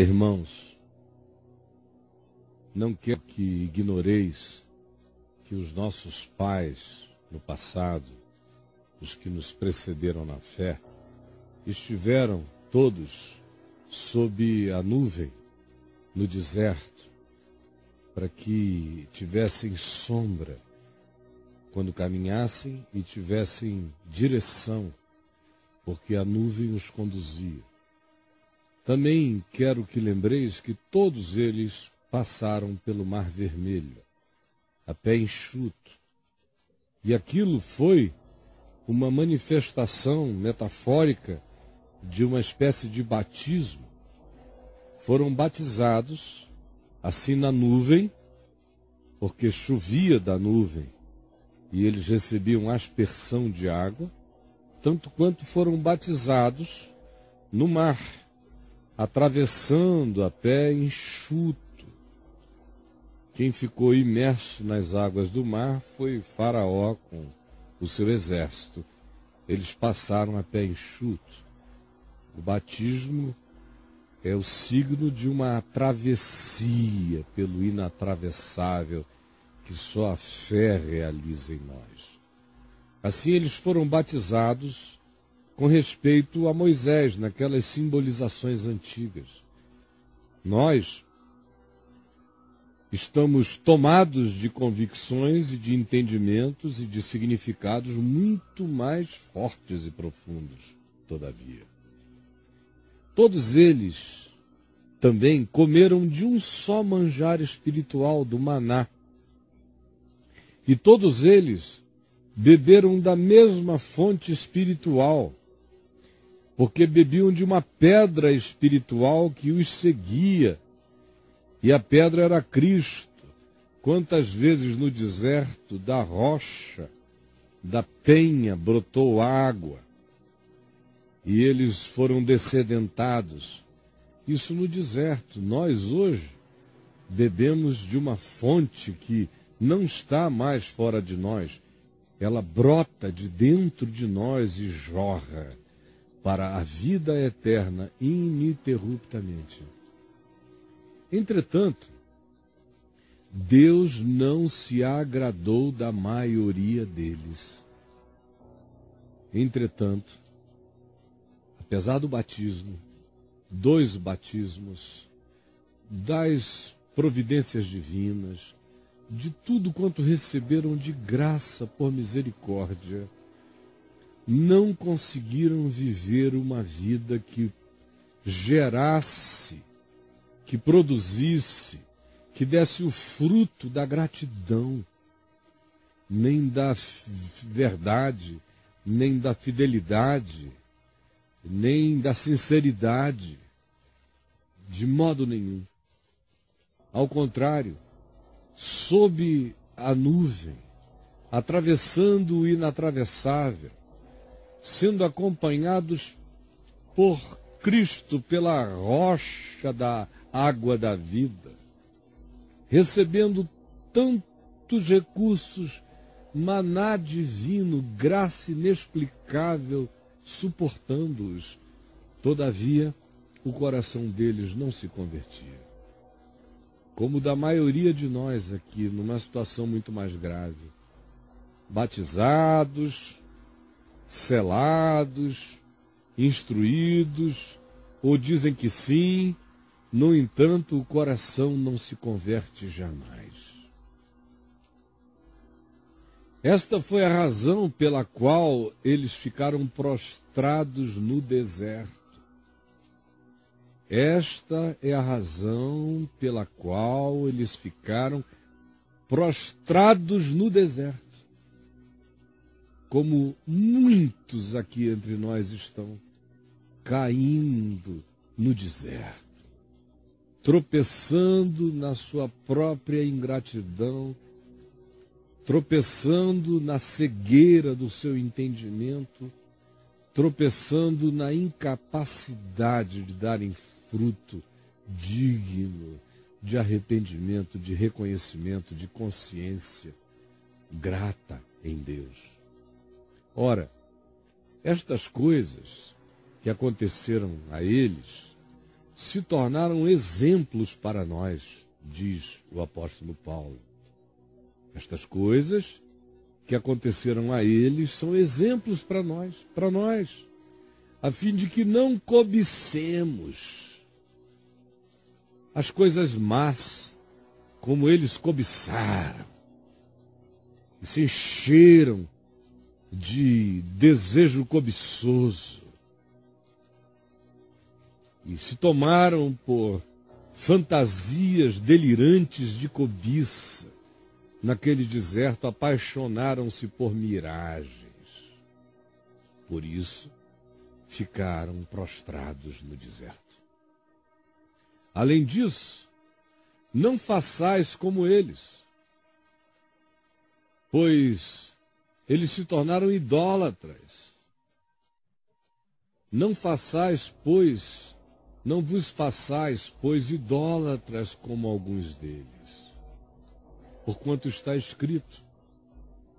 Irmãos, não quero que ignoreis que os nossos pais no passado, os que nos precederam na fé, estiveram todos sob a nuvem no deserto, para que tivessem sombra quando caminhassem e tivessem direção, porque a nuvem os conduzia. Também quero que lembreis que todos eles passaram pelo Mar Vermelho, a pé enxuto. E aquilo foi uma manifestação metafórica de uma espécie de batismo. Foram batizados assim na nuvem, porque chovia da nuvem e eles recebiam aspersão de água, tanto quanto foram batizados no mar, atravessando a pé enxuto. Quem ficou imerso nas águas do mar foi Faraó com o seu exército. Eles passaram a pé enxuto. O batismo é o signo de uma travessia pelo inatravessável que só a fé realiza em nós. Assim eles foram batizados com respeito a Moisés, naquelas simbolizações antigas. Nós estamos tomados de convicções e de entendimentos e de significados muito mais fortes e profundos, todavia. Todos eles também comeram de um só manjar espiritual, do maná. E todos eles beberam da mesma fonte espiritual, porque bebiam de uma pedra espiritual que os seguia, e a pedra era Cristo. Quantas vezes no deserto da rocha, da penha, brotou água, e eles foram descedentados. Isso no deserto. Nós hoje bebemos de uma fonte que não está mais fora de nós, ela brota de dentro de nós e jorra para a vida eterna ininterruptamente. Entretanto, Deus não se agradou da maioria deles. Entretanto, apesar do batismo, dois batismos, das providências divinas, de tudo quanto receberam de graça por misericórdia, não conseguiram viver uma vida que gerasse, que produzisse, que desse o fruto da gratidão, nem da verdade, nem da fidelidade, nem da sinceridade, de modo nenhum. Ao contrário, sob a nuvem, atravessando o inatravessável, sendo acompanhados por Cristo pela rocha da água da vida, recebendo tantos recursos, maná divino, graça inexplicável, suportando-os. Todavia, o coração deles não se convertia. Como da maioria de nós aqui, numa situação muito mais grave. Batizados, selados, instruídos, ou dizem que sim, no entanto, o coração não se converte jamais. Esta foi a razão pela qual eles ficaram prostrados no deserto. Esta é a razão pela qual eles ficaram prostrados no deserto. Como muitos aqui entre nós estão caindo no deserto, tropeçando na sua própria ingratidão tropeçando na cegueira do seu entendimento, tropeçando na incapacidade de darem fruto digno de arrependimento, de reconhecimento, de consciência grata em Deus. Ora, estas coisas que aconteceram a eles se tornaram exemplos para nós, diz o apóstolo Paulo. Estas coisas que aconteceram a eles são exemplos para nós, para nós, a fim de que não cobicemos as coisas más como eles cobiçaram e se encheram de desejo cobiçoso e se tomaram por fantasias delirantes de cobiça. Naquele deserto apaixonaram-se por miragens. Por isso, ficaram prostrados no deserto. Além disso, não façais como eles, pois eles se tornaram idólatras. Não façais, pois, não vos façais, pois, idólatras como alguns deles. Porquanto está escrito: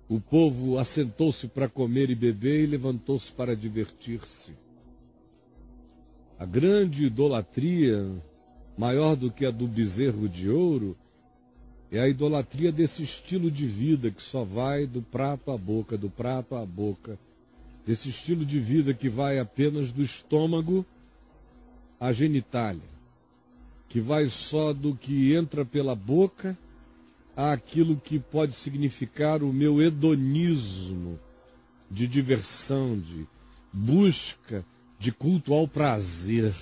o povo assentou-se para comer e beber e levantou-se para divertir-se. A grande idolatria, maior do que a do bezerro de ouro, é a idolatria desse estilo de vida que só vai do prato à boca, do prato à boca, desse estilo de vida que vai apenas do estômago à genitália, que vai só do que entra pela boca àquilo que pode significar o meu hedonismo de diversão, de busca, de culto ao prazer,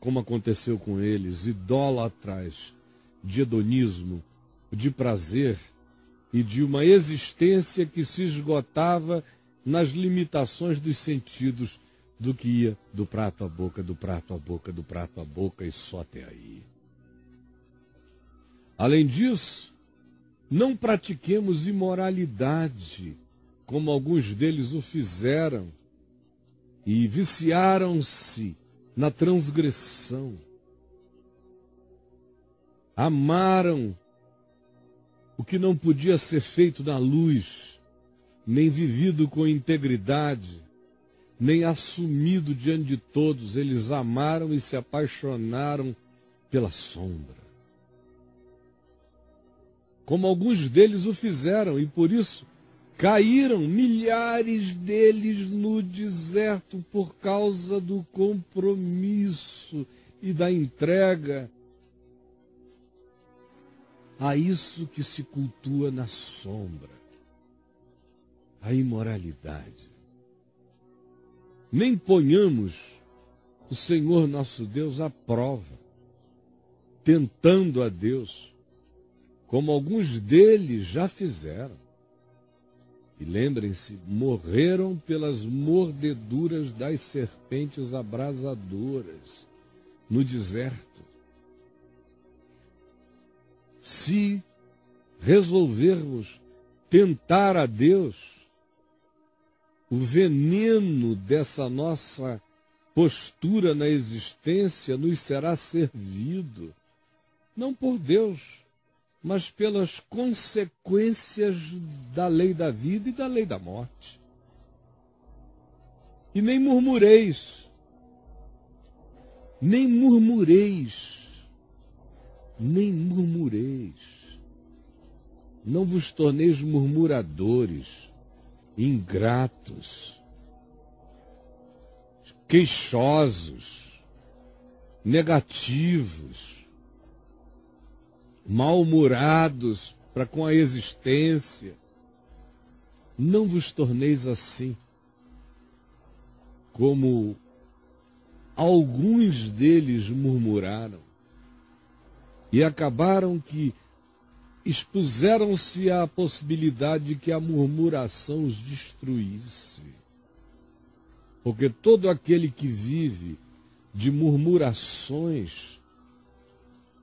como aconteceu com eles, idólatras de hedonismo, de prazer e de uma existência que se esgotava nas limitações dos sentidos do que ia do prato à boca, do prato à boca, do prato à boca e só até aí. Além disso, não pratiquemos imoralidade, como alguns deles o fizeram, e viciaram-se na transgressão. Amaram o que não podia ser feito na luz, nem vivido com integridade, nem assumido diante de todos, eles amaram e se apaixonaram pela sombra. Como alguns deles o fizeram, e por isso caíram milhares deles no deserto por causa do compromisso e da entrega a isso que se cultua na sombra, a imoralidade nem ponhamos o Senhor nosso Deus à prova, tentando a Deus, como alguns deles já fizeram. E lembrem-se, morreram pelas mordeduras das serpentes abrasadoras no deserto. Se resolvermos tentar a Deus, o veneno dessa nossa postura na existência nos será servido, não por Deus, mas pelas consequências da lei da vida e da lei da morte. E nem murmureis, nem murmureis, nem murmureis, não vos torneis murmuradores ingratos, queixosos, negativos, mal-humorados para com a existência. Não vos torneis assim, como alguns deles murmuraram e acabaram que expuseram-se à possibilidade de que a murmuração os destruísse. Porque todo aquele que vive de murmurações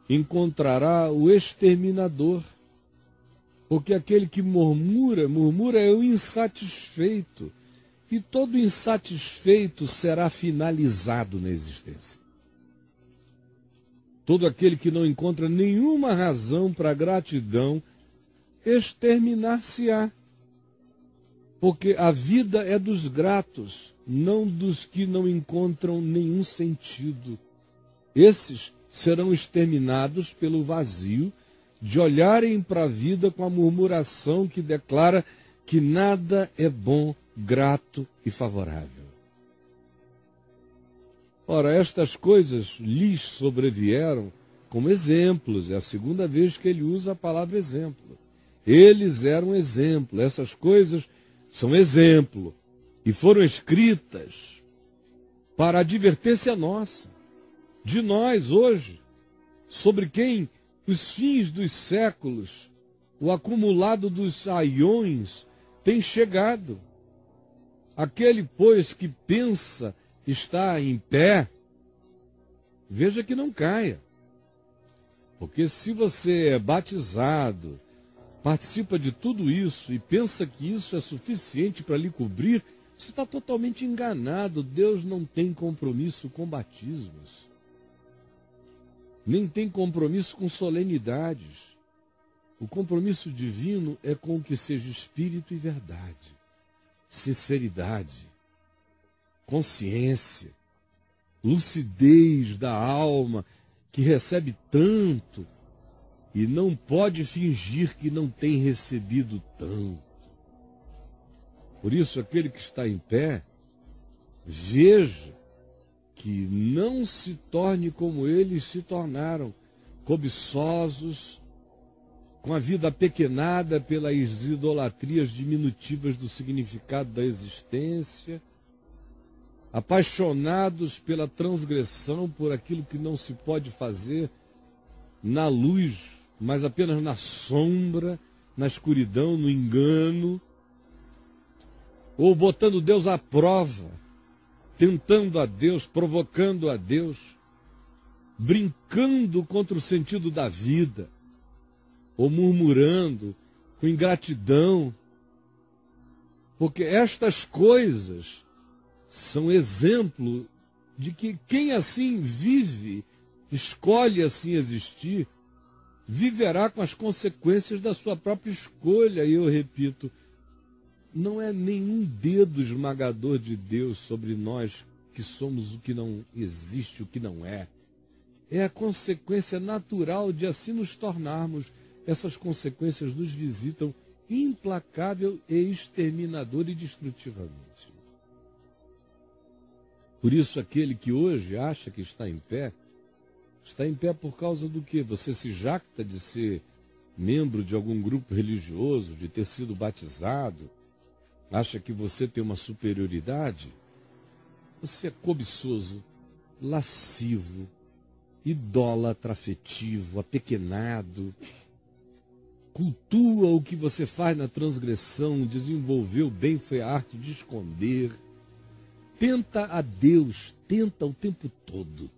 encontrará o exterminador. Porque aquele que murmura, murmura é o insatisfeito. E todo insatisfeito será finalizado na existência. Todo aquele que não encontra nenhuma razão para gratidão, exterminar-se-á. Porque a vida é dos gratos, não dos que não encontram nenhum sentido Esses serão exterminados pelo vazio de olharem para a vida com a murmuração que declara que nada é bom, grato e favorável. Ora, estas coisas lhes sobrevieram como exemplos, é a segunda vez que ele usa a palavra exemplo. Eles eram exemplo, essas coisas são exemplo e foram escritas para advertência nossa, de nós hoje, sobre quem os fins dos séculos, o acumulado dos aiões, tem chegado. Aquele, pois, que pensa estar em pé, veja que não caia. Porque se você é batizado, participa de tudo isso e pensa que isso é suficiente para lhe cobrir, você está totalmente enganado. Deus não tem compromisso com batismos, nem tem compromisso com solenidades. O compromisso divino é com o que seja espírito e verdade, sinceridade, consciência, lucidez da alma que recebe tanto e não pode fingir que não tem recebido tanto. Por isso, aquele que está em pé, veja que não se torne como eles se tornaram, cobiçosos, com a vida pequenada pelas idolatrias diminutivas do significado da existência, apaixonados pela transgressão, por aquilo que não se pode fazer na luz, mas apenas na sombra, na escuridão, no engano, ou botando Deus à prova, tentando a Deus, provocando a Deus, brincando contra o sentido da vida, ou murmurando com ingratidão, porque estas coisas são exemplo de que quem assim vive, escolhe assim existir, viverá com as consequências da sua própria escolha. E eu repito, não é nenhum dedo esmagador de Deus sobre nós que somos o que não existe, o que não é. É a consequência natural de assim nos tornarmos. Essas consequências nos visitam implacável e exterminador e destrutivamente. Por isso, aquele que hoje acha que está em pé, está em pé por causa do que? Você se jacta de ser membro de algum grupo religioso, de ter sido batizado, acha que você tem uma superioridade, você é cobiçoso, lascivo, idólatra afetivo, apequenado, cultua o que você faz na transgressão, desenvolveu bem foi a arte de esconder, tenta a Deus, tenta o tempo todo.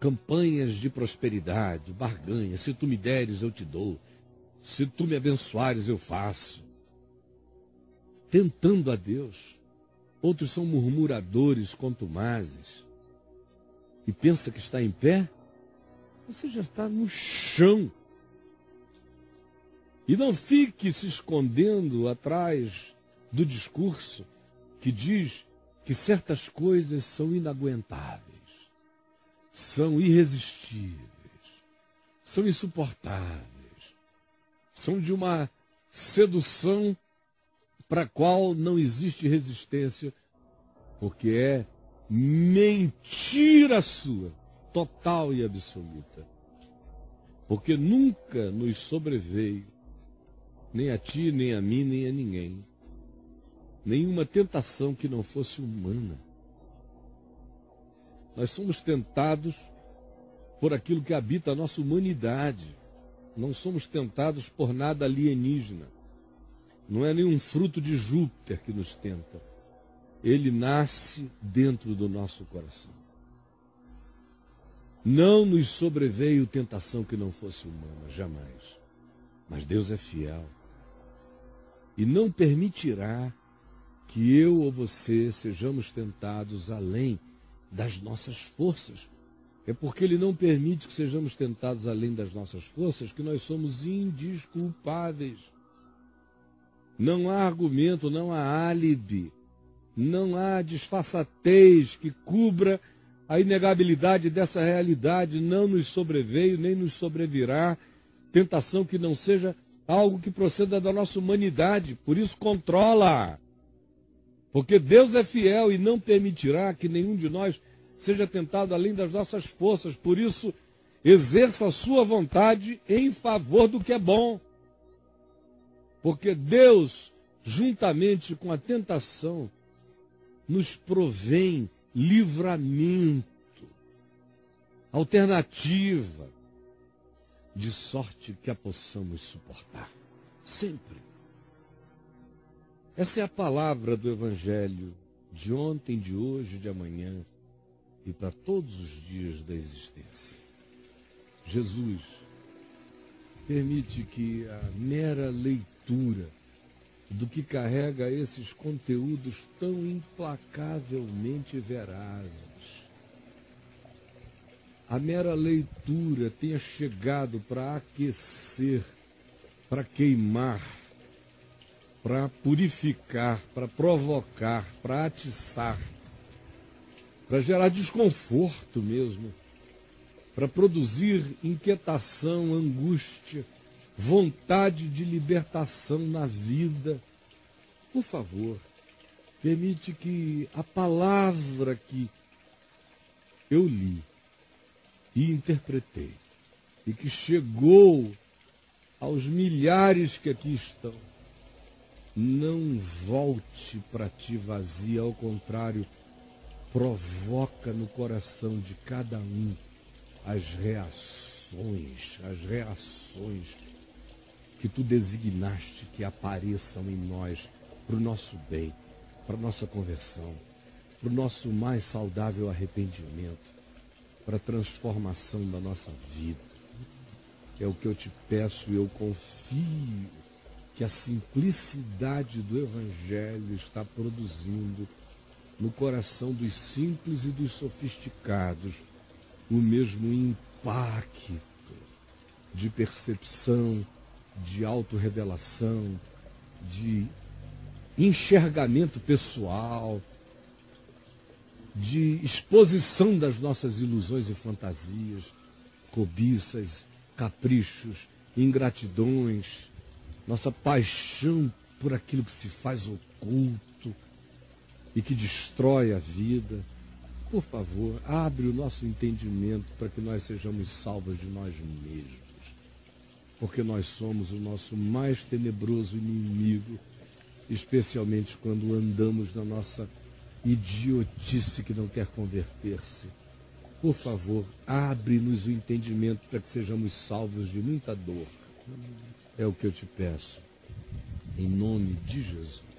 Campanhas de prosperidade, barganha, se tu me deres eu te dou, se tu me abençoares eu faço tentando a Deus. Outros são murmuradores, contumazes. E pensa que está em pé, você já está no chão. E não fique se escondendo atrás do discurso que diz que certas coisas são inaguentáveis, são irresistíveis, são insuportáveis, são de uma sedução para a qual não existe resistência, porque é mentira sua, total e absoluta. Porque nunca nos sobreveio, nem a ti, nem a mim, nem a ninguém, nenhuma tentação que não fosse humana. Nós somos tentados por aquilo que habita a nossa humanidade. Não somos tentados por nada alienígena. Não é nenhum fruto de Júpiter que nos tenta. Ele nasce dentro do nosso coração. Não nos sobreveio tentação que não fosse humana, jamais. Mas Deus é fiel. E não permitirá que eu ou você sejamos tentados além das nossas forças. É porque Ele não permite que sejamos tentados além das nossas forças que nós somos indisculpáveis. Não há argumento, não há álibi, não há disfarçatez que cubra a inegabilidade dessa realidade não nos sobreveio, nem nos sobrevirá tentação que não seja algo que proceda da nossa humanidade. Por isso, controla. Porque Deus é fiel e não permitirá que nenhum de nós seja tentado além das nossas forças. Por isso, exerça a sua vontade em favor do que é bom. Porque Deus, juntamente com a tentação, nos provém livramento, alternativa, de sorte que a possamos suportar. Sempre. Essa é a palavra do Evangelho de ontem, de hoje, de amanhã e para todos os dias da existência. Jesus permite que a mera leitura do que carrega esses conteúdos tão implacavelmente verazes. A mera leitura tenha chegado para aquecer, para queimar, para purificar, para provocar, para atiçar, para gerar desconforto mesmo, para produzir inquietação, angústia, vontade de libertação na vida. Por favor, permite que a palavra que eu li e interpretei e que chegou aos milhares que aqui estão, não volte para ti vazia, ao contrário, provoca no coração de cada um as reações, as reações que tu designaste que apareçam em nós para o nosso bem, para a nossa conversão, para o nosso mais saudável arrependimento, para a transformação da nossa vida. É o que eu te peço e eu confio que a simplicidade do Evangelho está produzindo no coração dos simples e dos sofisticados o mesmo impacto de percepção, de autorrevelação, de enxergamento pessoal, de exposição das nossas ilusões e fantasias, cobiças, caprichos, ingratidões, nossa paixão por aquilo que se faz oculto e que destrói a vida. Por favor, abre o nosso entendimento para que nós sejamos salvos de nós mesmos porque nós somos o nosso mais tenebroso inimigo, especialmente quando andamos na nossa idiotice que não quer converter-se. Por favor, abre-nos o entendimento para que sejamos salvos de muita dor. É o que eu te peço. Em nome de Jesus.